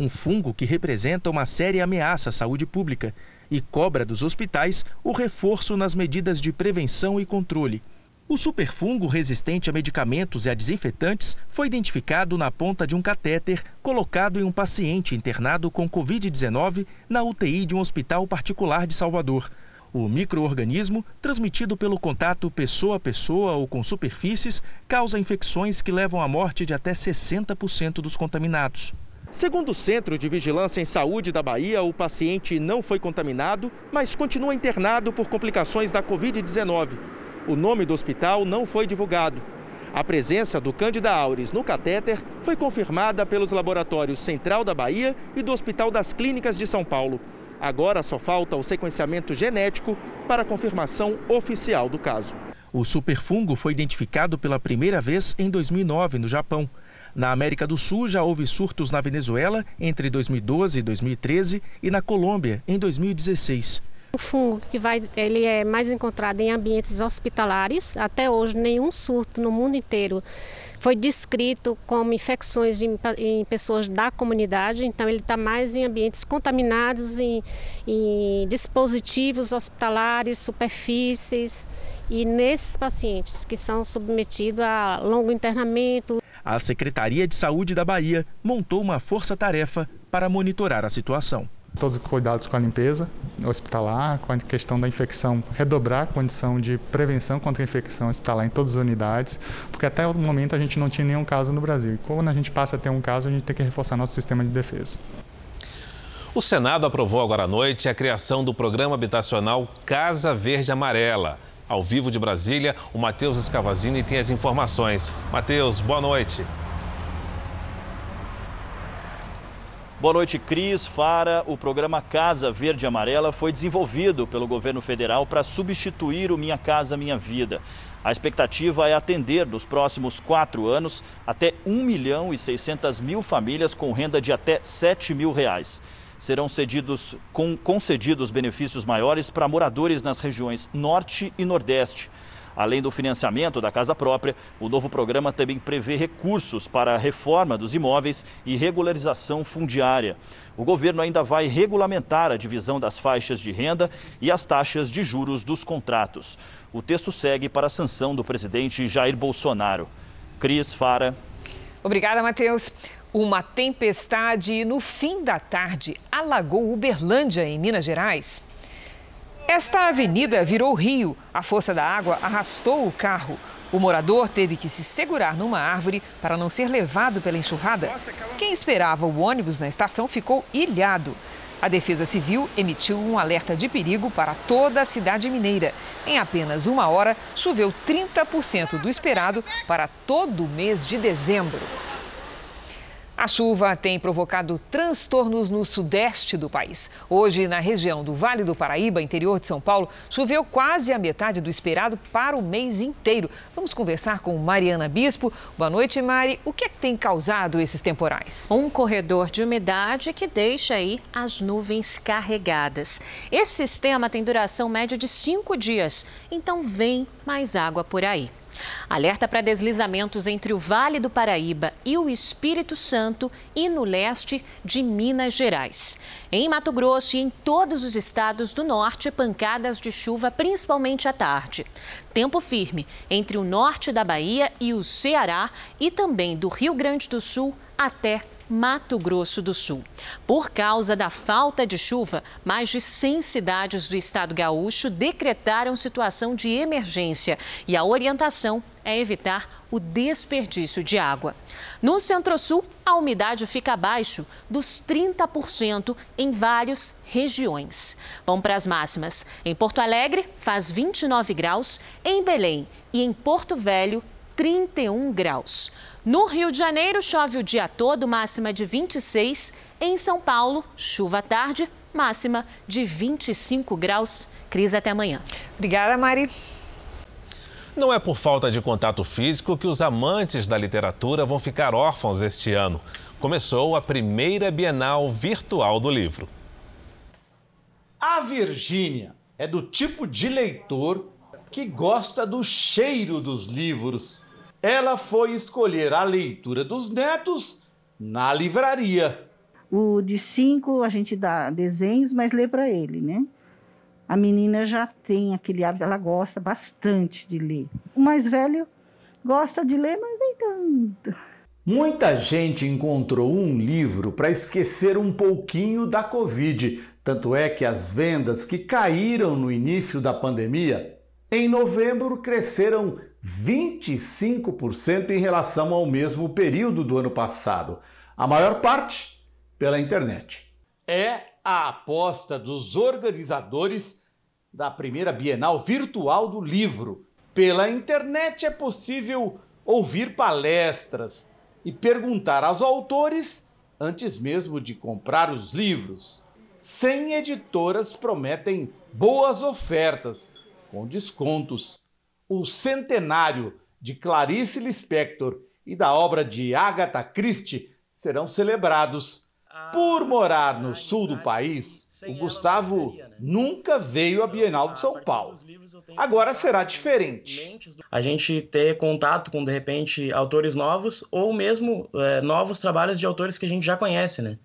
um fungo que representa uma séria ameaça à saúde pública e cobra dos hospitais o reforço nas medidas de prevenção e controle. O superfungo resistente a medicamentos e a desinfetantes foi identificado na ponta de um catéter colocado em um paciente internado com Covid-19 na UTI de um hospital particular de Salvador. O microorganismo, transmitido pelo contato pessoa a pessoa ou com superfícies, causa infecções que levam à morte de até 60% dos contaminados. Segundo o Centro de Vigilância em Saúde da Bahia, o paciente não foi contaminado, mas continua internado por complicações da Covid-19. O nome do hospital não foi divulgado. A presença do Candida auris no catéter foi confirmada pelos laboratórios Central da Bahia e do Hospital das Clínicas de São Paulo. Agora só falta o sequenciamento genético para a confirmação oficial do caso. O superfungo foi identificado pela primeira vez em 2009 no Japão. Na América do Sul já houve surtos na Venezuela entre 2012 e 2013 e na Colômbia em 2016. O fungo que vai, ele é mais encontrado em ambientes hospitalares. Até hoje, nenhum surto no mundo inteiro foi descrito como infecções em, em pessoas da comunidade. Então, ele está mais em ambientes contaminados, em, em dispositivos hospitalares, superfícies e nesses pacientes que são submetidos a longo internamento, a Secretaria de Saúde da Bahia montou uma força-tarefa para monitorar a situação. Todos os cuidados com a limpeza hospitalar, com a questão da infecção, redobrar a condição de prevenção contra a infecção hospitalar em todas as unidades, porque até o momento a gente não tinha nenhum caso no Brasil. E quando a gente passa a ter um caso, a gente tem que reforçar nosso sistema de defesa. O Senado aprovou agora à noite a criação do programa habitacional Casa Verde Amarela. Ao vivo de Brasília, o Matheus Escavazini tem as informações. Matheus, boa noite. Boa noite, Cris. Fara, o programa Casa Verde Amarela foi desenvolvido pelo governo federal para substituir o Minha Casa Minha Vida. A expectativa é atender nos próximos quatro anos até 1 milhão e 600 mil famílias com renda de até 7 mil reais serão cedidos, com, concedidos benefícios maiores para moradores nas regiões Norte e Nordeste. Além do financiamento da casa própria, o novo programa também prevê recursos para a reforma dos imóveis e regularização fundiária. O governo ainda vai regulamentar a divisão das faixas de renda e as taxas de juros dos contratos. O texto segue para a sanção do presidente Jair Bolsonaro. Cris Fara. Obrigada, Matheus. Uma tempestade no fim da tarde alagou Uberlândia, em Minas Gerais. Esta avenida virou rio. A força da água arrastou o carro. O morador teve que se segurar numa árvore para não ser levado pela enxurrada. Quem esperava o ônibus na estação ficou ilhado. A Defesa Civil emitiu um alerta de perigo para toda a cidade mineira. Em apenas uma hora, choveu 30% do esperado para todo o mês de dezembro. A chuva tem provocado transtornos no sudeste do país. Hoje, na região do Vale do Paraíba, interior de São Paulo, choveu quase a metade do esperado para o mês inteiro. Vamos conversar com Mariana Bispo. Boa noite, Mari. O que é que tem causado esses temporais? Um corredor de umidade que deixa aí as nuvens carregadas. Esse sistema tem duração média de cinco dias, então vem mais água por aí. Alerta para deslizamentos entre o Vale do Paraíba e o Espírito Santo e no leste de Minas Gerais. Em Mato Grosso e em todos os estados do norte, pancadas de chuva, principalmente à tarde. Tempo firme entre o norte da Bahia e o Ceará e também do Rio Grande do Sul até Mato Grosso do Sul. Por causa da falta de chuva, mais de 100 cidades do estado gaúcho decretaram situação de emergência e a orientação é evitar o desperdício de água. No Centro-Sul, a umidade fica abaixo dos 30% em várias regiões. Vamos para as máximas. Em Porto Alegre, faz 29 graus, em Belém e em Porto Velho, 31 graus. No Rio de Janeiro, chove o dia todo, máxima de 26. Em São Paulo, chuva à tarde, máxima de 25 graus. Cris, até amanhã. Obrigada, Mari. Não é por falta de contato físico que os amantes da literatura vão ficar órfãos este ano. Começou a primeira Bienal Virtual do Livro. A Virgínia é do tipo de leitor que gosta do cheiro dos livros ela foi escolher a leitura dos netos na livraria. O de cinco a gente dá desenhos, mas lê para ele, né? A menina já tem aquele hábito, ela gosta bastante de ler. O mais velho gosta de ler, mas nem tanto. Muita gente encontrou um livro para esquecer um pouquinho da Covid. Tanto é que as vendas que caíram no início da pandemia, em novembro cresceram 25% em relação ao mesmo período do ano passado, a maior parte pela internet. É a aposta dos organizadores da primeira Bienal Virtual do Livro. Pela internet é possível ouvir palestras e perguntar aos autores antes mesmo de comprar os livros. 100 editoras prometem boas ofertas, com descontos o centenário de Clarice Lispector e da obra de Agatha Christie serão celebrados. Por morar no sul do país, o Gustavo né? nunca veio à Bienal de São Paulo. Agora será diferente. A gente ter contato com, de repente, autores novos ou mesmo é, novos trabalhos de autores que a gente já conhece, né?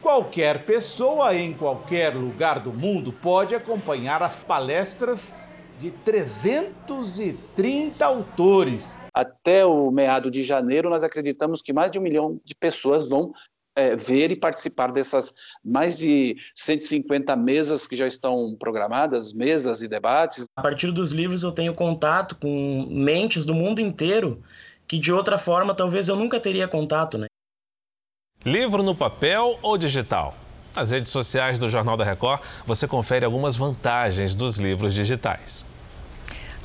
Qualquer pessoa em qualquer lugar do mundo pode acompanhar as palestras de 330 autores. Até o meado de janeiro, nós acreditamos que mais de um milhão de pessoas vão é, ver e participar dessas mais de 150 mesas que já estão programadas, mesas e debates. A partir dos livros eu tenho contato com mentes do mundo inteiro que de outra forma talvez eu nunca teria contato, né? Livro no papel ou digital? Nas redes sociais do Jornal da Record, você confere algumas vantagens dos livros digitais.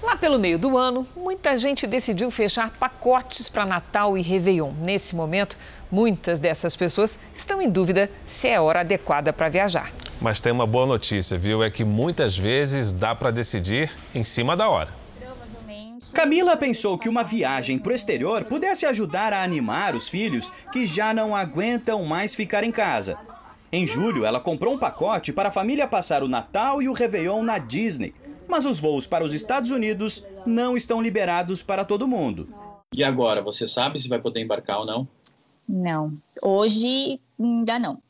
Lá pelo meio do ano, muita gente decidiu fechar pacotes para Natal e Réveillon. Nesse momento, muitas dessas pessoas estão em dúvida se é hora adequada para viajar. Mas tem uma boa notícia, viu? É que muitas vezes dá para decidir em cima da hora. Camila pensou que uma viagem para o exterior pudesse ajudar a animar os filhos que já não aguentam mais ficar em casa. Em julho, ela comprou um pacote para a família passar o Natal e o Réveillon na Disney mas os voos para os Estados Unidos não estão liberados para todo mundo. E agora, você sabe se vai poder embarcar ou não? Não, hoje ainda não.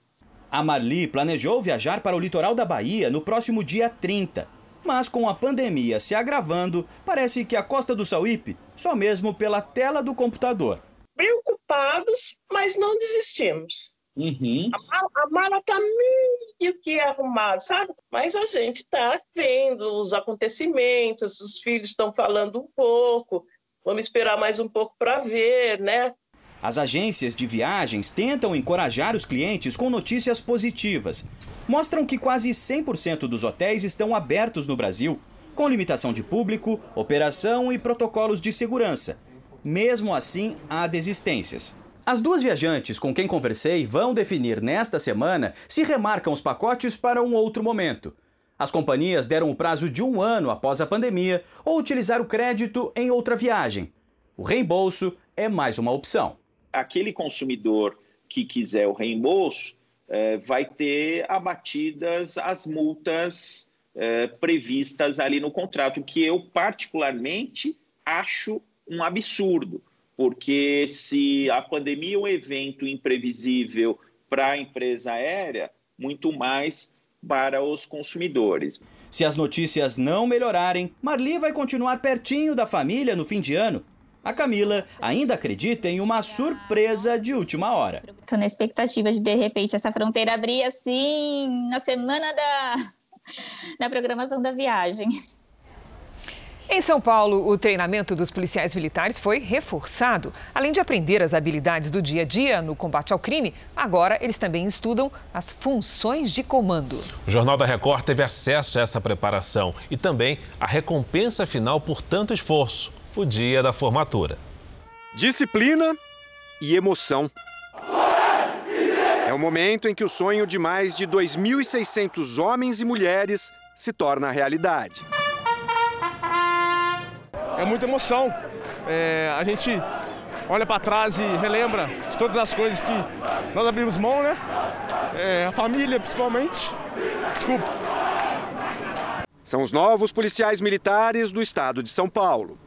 A Marli planejou viajar para o litoral da Bahia no próximo dia 30. Mas com a pandemia se agravando, parece que a Costa do Sauípe só mesmo pela tela do computador. Preocupados, mas não desistimos. Uhum. A, mala, está meio que arrumada, sabe? Mas a gente está vendo os acontecimentos, os filhos estão falando um pouco, vamos esperar mais um pouco para ver, né? As agências de viagens tentam encorajar os clientes com notícias positivas. Mostram que quase 100% dos hotéis estão abertos no Brasil, com limitação de público, operação e protocolos de segurança. Mesmo assim, há desistências. As duas viajantes com quem conversei vão definir nesta semana se remarcam os pacotes para um outro momento. As companhias deram o prazo de um ano após a pandemia ou utilizar o crédito em outra viagem. O reembolso é mais uma opção. Aquele consumidor que quiser o reembolso eh, vai ter abatidas as multas eh, previstas ali no contrato, que eu particularmente acho um absurdo, porque se a pandemia é um evento imprevisível para a empresa aérea, muito mais para os consumidores. Se as notícias não melhorarem, Marli vai continuar pertinho da família no fim de ano. A Camila ainda acredita em uma surpresa de última hora. Estou na expectativa de, de repente, essa fronteira abrir assim, na semana da, da programação da viagem. Em São Paulo, o treinamento dos policiais militares foi reforçado. Além de aprender as habilidades do dia a dia no combate ao crime, agora eles também estudam as funções de comando. O Jornal da Record teve acesso a essa preparação e também a recompensa final por tanto esforço o dia da formatura. Disciplina e emoção. É o momento em que o sonho de mais de 2.600 homens e mulheres se torna realidade é muita emoção. É, a gente olha para trás e relembra de todas as coisas que nós abrimos mão, né? É, a família, principalmente. Desculpa. São os novos policiais militares do estado de São Paulo.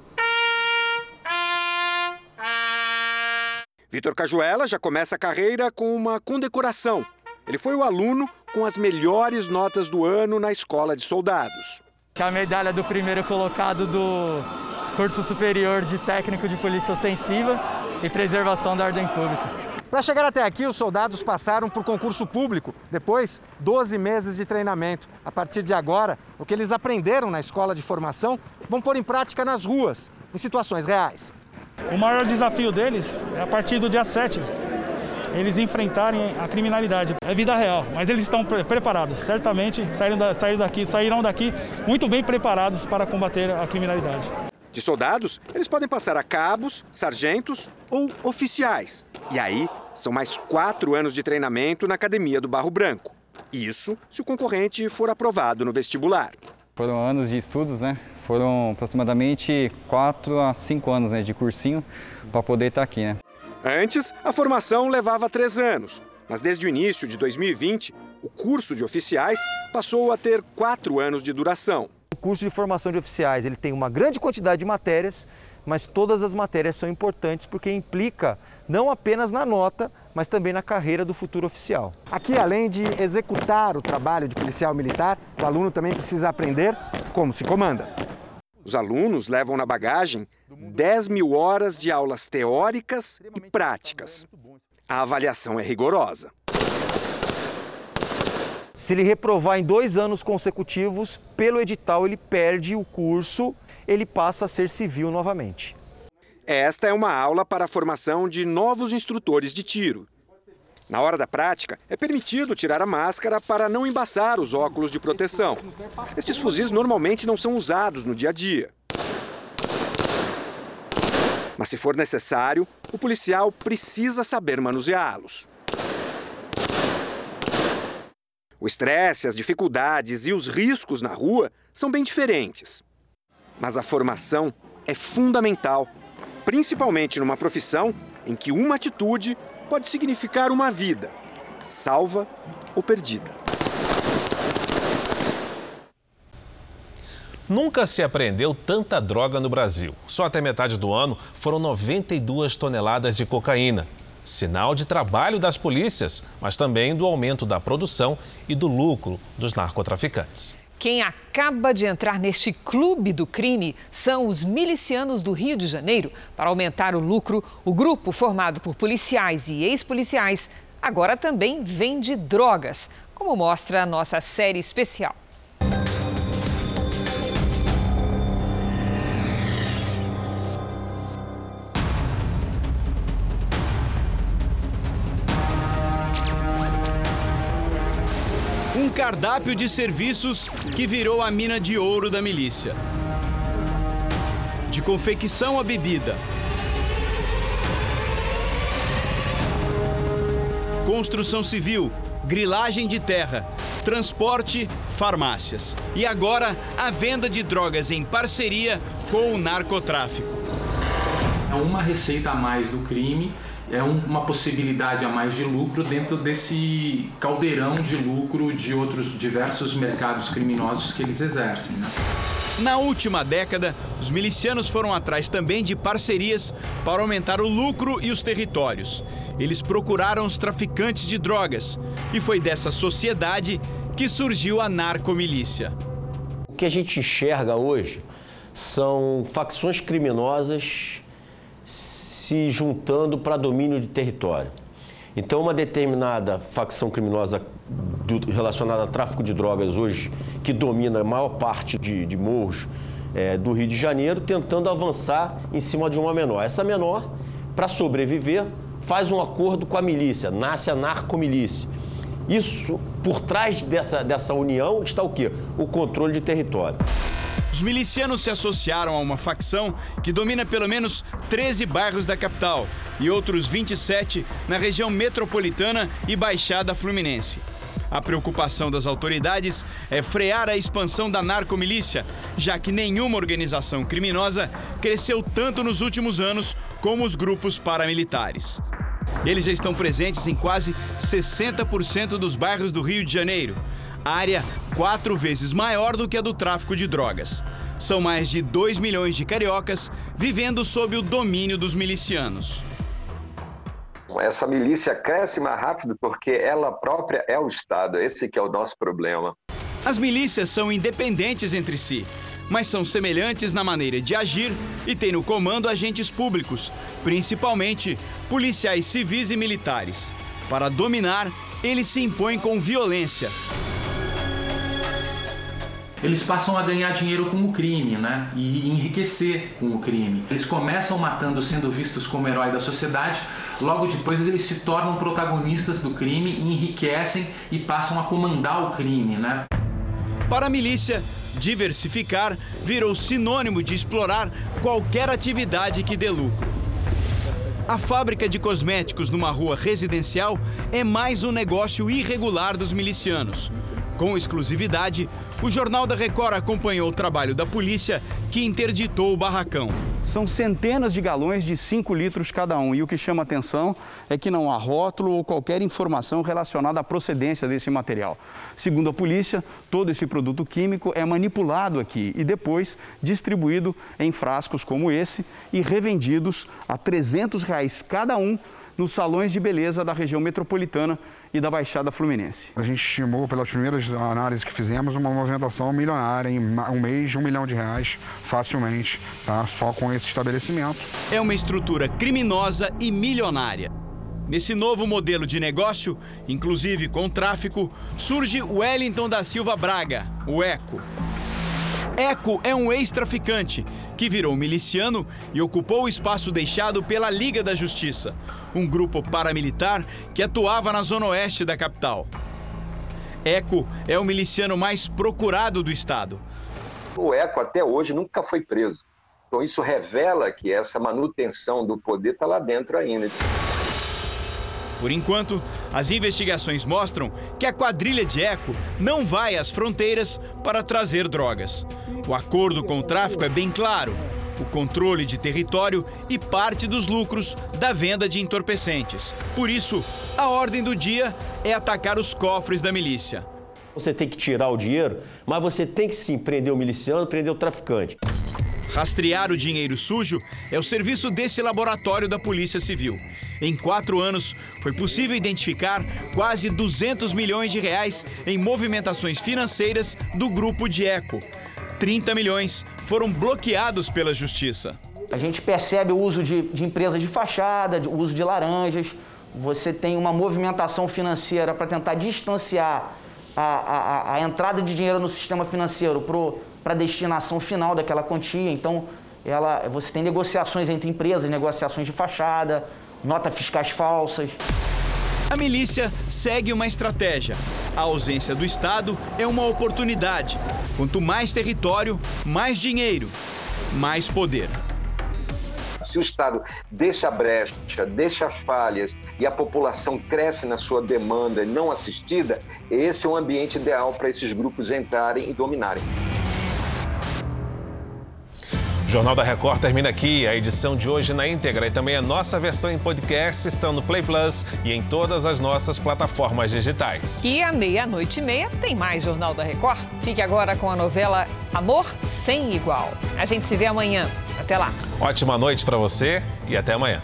Vitor Cajuela já começa a carreira com uma condecoração. Ele foi o aluno com as melhores notas do ano na escola de soldados. Que é a medalha do primeiro colocado do curso superior de técnico de polícia ostensiva e preservação da ordem pública. Para chegar até aqui, os soldados passaram por concurso público, depois 12 meses de treinamento. A partir de agora, o que eles aprenderam na escola de formação vão pôr em prática nas ruas, em situações reais. O maior desafio deles é a partir do dia 7, eles enfrentarem a criminalidade. É vida real, mas eles estão pre preparados. Certamente saíram, da, saíram daqui, sairão daqui muito bem preparados para combater a criminalidade. De soldados, eles podem passar a cabos, sargentos ou oficiais. E aí, são mais quatro anos de treinamento na Academia do Barro Branco. Isso se o concorrente for aprovado no vestibular. Foram anos de estudos, né? Foram aproximadamente quatro a cinco anos né, de cursinho para poder estar aqui, né? Antes, a formação levava três anos, mas desde o início de 2020, o curso de oficiais passou a ter quatro anos de duração. O curso de formação de oficiais ele tem uma grande quantidade de matérias, mas todas as matérias são importantes porque implica não apenas na nota, mas também na carreira do futuro oficial. Aqui, além de executar o trabalho de policial militar, o aluno também precisa aprender como se comanda. Os alunos levam na bagagem 10 mil horas de aulas teóricas e práticas. A avaliação é rigorosa. Se ele reprovar em dois anos consecutivos, pelo edital ele perde o curso, ele passa a ser civil novamente. Esta é uma aula para a formação de novos instrutores de tiro. Na hora da prática, é permitido tirar a máscara para não embaçar os óculos de proteção. Estes fuzis normalmente não são usados no dia a dia. Mas se for necessário, o policial precisa saber manuseá-los. O estresse, as dificuldades e os riscos na rua são bem diferentes. Mas a formação é fundamental, principalmente numa profissão em que uma atitude pode significar uma vida, salva ou perdida. Nunca se apreendeu tanta droga no Brasil. Só até metade do ano foram 92 toneladas de cocaína sinal de trabalho das polícias, mas também do aumento da produção e do lucro dos narcotraficantes. Quem acaba de entrar neste clube do crime são os milicianos do Rio de Janeiro. Para aumentar o lucro, o grupo, formado por policiais e ex-policiais, agora também vende drogas, como mostra a nossa série especial. Cardápio de serviços que virou a mina de ouro da milícia. De confecção a bebida, construção civil, grilagem de terra, transporte, farmácias. E agora, a venda de drogas em parceria com o narcotráfico. É uma receita a mais do crime, é uma possibilidade a mais de lucro dentro desse caldeirão de lucro de outros diversos mercados criminosos que eles exercem. Né? Na última década, os milicianos foram atrás também de parcerias para aumentar o lucro e os territórios. Eles procuraram os traficantes de drogas e foi dessa sociedade que surgiu a narcomilícia. O que a gente enxerga hoje são facções criminosas se juntando para domínio de território. Então, uma determinada facção criminosa do, relacionada a tráfico de drogas hoje, que domina a maior parte de, de morros é, do Rio de Janeiro, tentando avançar em cima de uma menor. Essa menor, para sobreviver, faz um acordo com a milícia, nasce a narcomilícia. Isso, por trás dessa, dessa união, está o quê? O controle de território. Os milicianos se associaram a uma facção que domina pelo menos 13 bairros da capital e outros 27 na região metropolitana e Baixada Fluminense. A preocupação das autoridades é frear a expansão da narcomilícia, já que nenhuma organização criminosa cresceu tanto nos últimos anos como os grupos paramilitares. Eles já estão presentes em quase 60% dos bairros do Rio de Janeiro, área quatro vezes maior do que a do tráfico de drogas. São mais de 2 milhões de cariocas vivendo sob o domínio dos milicianos. Essa milícia cresce mais rápido porque ela própria é o Estado. Esse que é o nosso problema. As milícias são independentes entre si, mas são semelhantes na maneira de agir e têm no comando agentes públicos, principalmente policiais civis e militares. Para dominar, eles se impõem com violência, eles passam a ganhar dinheiro com o crime, né? E enriquecer com o crime. Eles começam matando, sendo vistos como herói da sociedade, logo depois eles se tornam protagonistas do crime, enriquecem e passam a comandar o crime, né? Para a milícia, diversificar virou sinônimo de explorar qualquer atividade que dê lucro. A fábrica de cosméticos numa rua residencial é mais um negócio irregular dos milicianos. Com exclusividade, o Jornal da Record acompanhou o trabalho da polícia que interditou o barracão. São centenas de galões de 5 litros cada um e o que chama atenção é que não há rótulo ou qualquer informação relacionada à procedência desse material. Segundo a polícia, todo esse produto químico é manipulado aqui e depois distribuído em frascos como esse e revendidos a 300 reais cada um nos salões de beleza da região metropolitana e da Baixada Fluminense. A gente estimou, pelas primeiras análises que fizemos, uma movimentação milionária em um mês de um milhão de reais, facilmente, tá? só com esse estabelecimento. É uma estrutura criminosa e milionária. Nesse novo modelo de negócio, inclusive com tráfico, surge Wellington da Silva Braga, o ECO. Eco é um ex-traficante que virou miliciano e ocupou o espaço deixado pela Liga da Justiça, um grupo paramilitar que atuava na zona oeste da capital. Eco é o miliciano mais procurado do estado. O Eco até hoje nunca foi preso. Então isso revela que essa manutenção do poder está lá dentro ainda. Por enquanto, as investigações mostram que a quadrilha de Eco não vai às fronteiras para trazer drogas. O acordo com o tráfico é bem claro: o controle de território e parte dos lucros da venda de entorpecentes. Por isso, a ordem do dia é atacar os cofres da milícia. Você tem que tirar o dinheiro, mas você tem que sim prender o miliciano, prender o traficante. Rastrear o dinheiro sujo é o serviço desse laboratório da Polícia Civil. Em quatro anos, foi possível identificar quase 200 milhões de reais em movimentações financeiras do grupo de Eco. 30 milhões foram bloqueados pela Justiça. A gente percebe o uso de, de empresas de fachada, o uso de laranjas. Você tem uma movimentação financeira para tentar distanciar a, a, a, entrada de dinheiro no sistema financeiro para a destinação final daquela quantia. Então, ela, você tem negociações entre empresas, negociações de fachada, nota fiscais falsas. A milícia segue uma estratégia. A ausência do Estado é uma oportunidade. Quanto mais território, mais dinheiro, mais poder. Se o Estado deixa a brecha, deixa as falhas e a população cresce na sua demanda não assistida, esse é o ambiente ideal para esses grupos entrarem e dominarem. O Jornal da Record termina aqui. A edição de hoje na íntegra e também a nossa versão em podcast estão no Play Plus e em todas as nossas plataformas digitais. E à meia-noite e meia tem mais Jornal da Record. Fique agora com a novela Amor Sem Igual. A gente se vê amanhã. Até lá. Ótima noite para você e até amanhã.